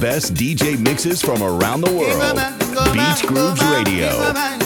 best DJ mixes from around the world. Beach Grooves Radio.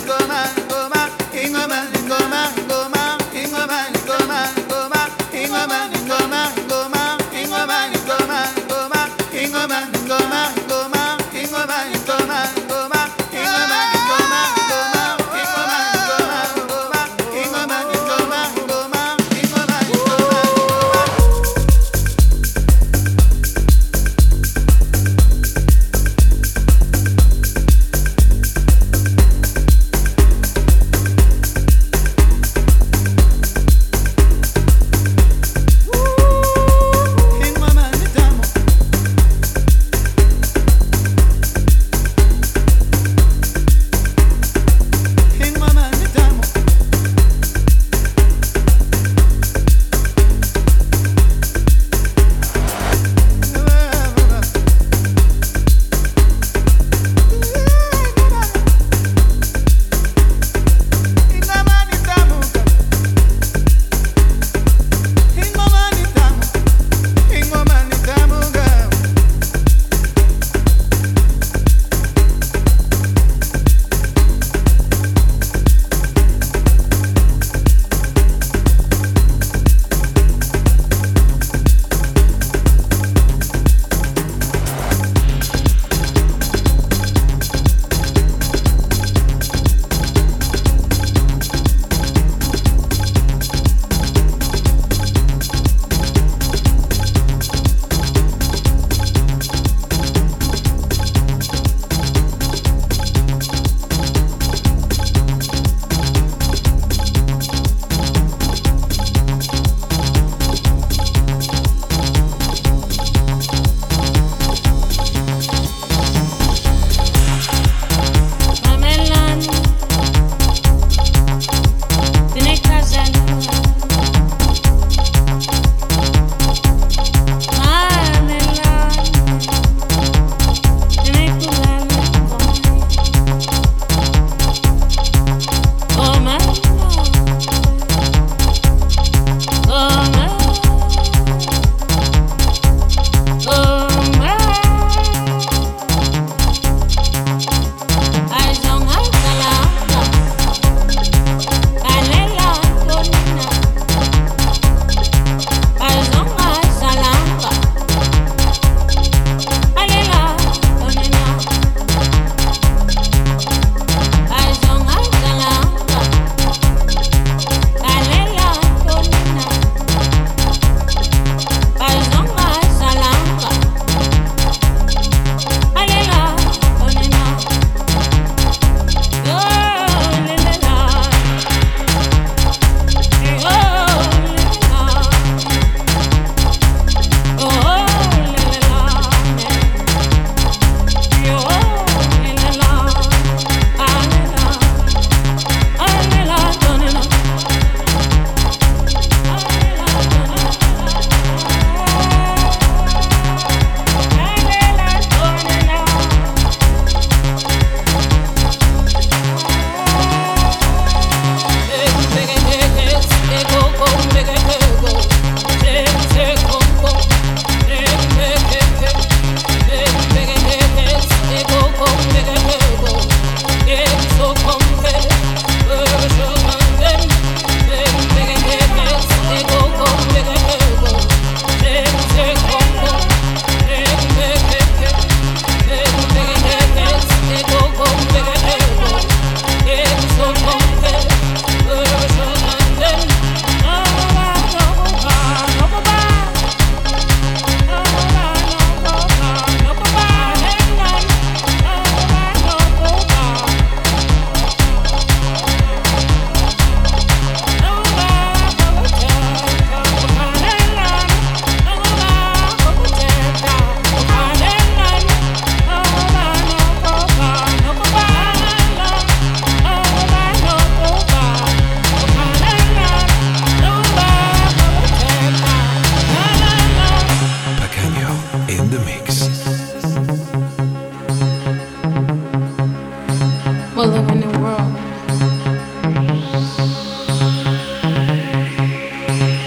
We live in the world.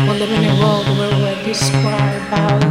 We live in a world where we're described by